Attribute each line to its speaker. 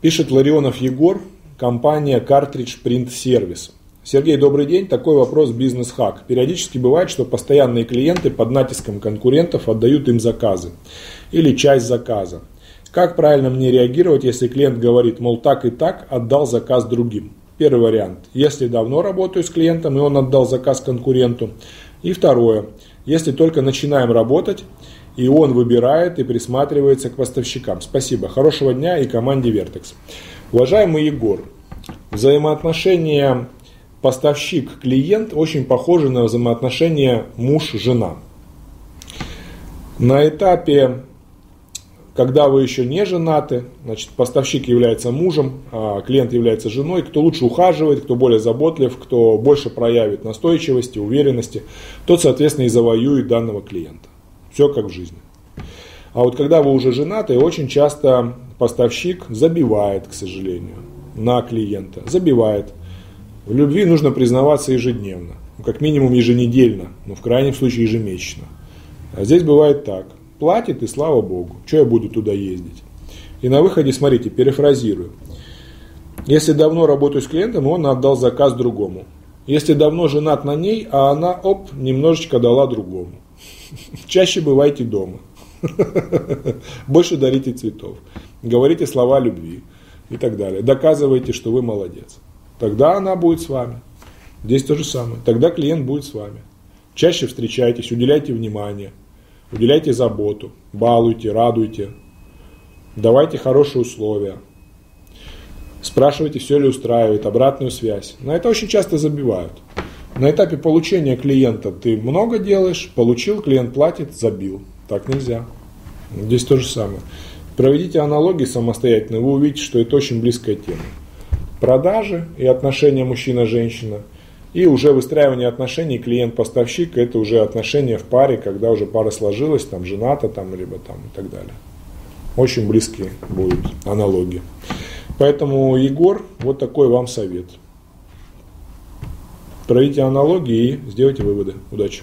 Speaker 1: Пишет Ларионов Егор, компания Cartridge Print Service. Сергей, добрый день. Такой вопрос бизнес-хак. Периодически бывает, что постоянные клиенты под натиском конкурентов отдают им заказы или часть заказа. Как правильно мне реагировать, если клиент говорит, мол, так и так, отдал заказ другим? Первый вариант. Если давно работаю с клиентом, и он отдал заказ конкуренту. И второе. Если только начинаем работать, и он выбирает и присматривается к поставщикам. Спасибо. Хорошего дня и команде Vertex. Уважаемый Егор, взаимоотношения поставщик-клиент очень похожи на взаимоотношения муж-жена. На этапе когда вы еще не женаты, значит, поставщик является мужем, а клиент является женой, кто лучше ухаживает, кто более заботлив, кто больше проявит настойчивости, уверенности, тот, соответственно, и завоюет данного клиента. Все как в жизни. А вот когда вы уже женаты, очень часто поставщик забивает, к сожалению, на клиента. Забивает. В любви нужно признаваться ежедневно. Ну, как минимум еженедельно, но в крайнем случае ежемесячно. А здесь бывает так платит, и слава богу. Что я буду туда ездить? И на выходе, смотрите, перефразирую. Если давно работаю с клиентом, он отдал заказ другому. Если давно женат на ней, а она, оп, немножечко дала другому. Чаще бывайте дома. Больше дарите цветов. Говорите слова любви и так далее. Доказывайте, что вы молодец. Тогда она будет с вами. Здесь то же самое. Тогда клиент будет с вами. Чаще встречайтесь, уделяйте внимание. Уделяйте заботу, балуйте, радуйте, давайте хорошие условия. Спрашивайте, все ли устраивает, обратную связь. На это очень часто забивают. На этапе получения клиента ты много делаешь, получил, клиент платит, забил. Так нельзя. Здесь то же самое. Проведите аналогии самостоятельно, вы увидите, что это очень близкая тема. Продажи и отношения мужчина-женщина – и уже выстраивание отношений клиент-поставщик, это уже отношения в паре, когда уже пара сложилась, там жената там, либо там и так далее. Очень близкие будут аналогии. Поэтому, Егор, вот такой вам совет. Проведите аналогии и сделайте выводы. Удачи!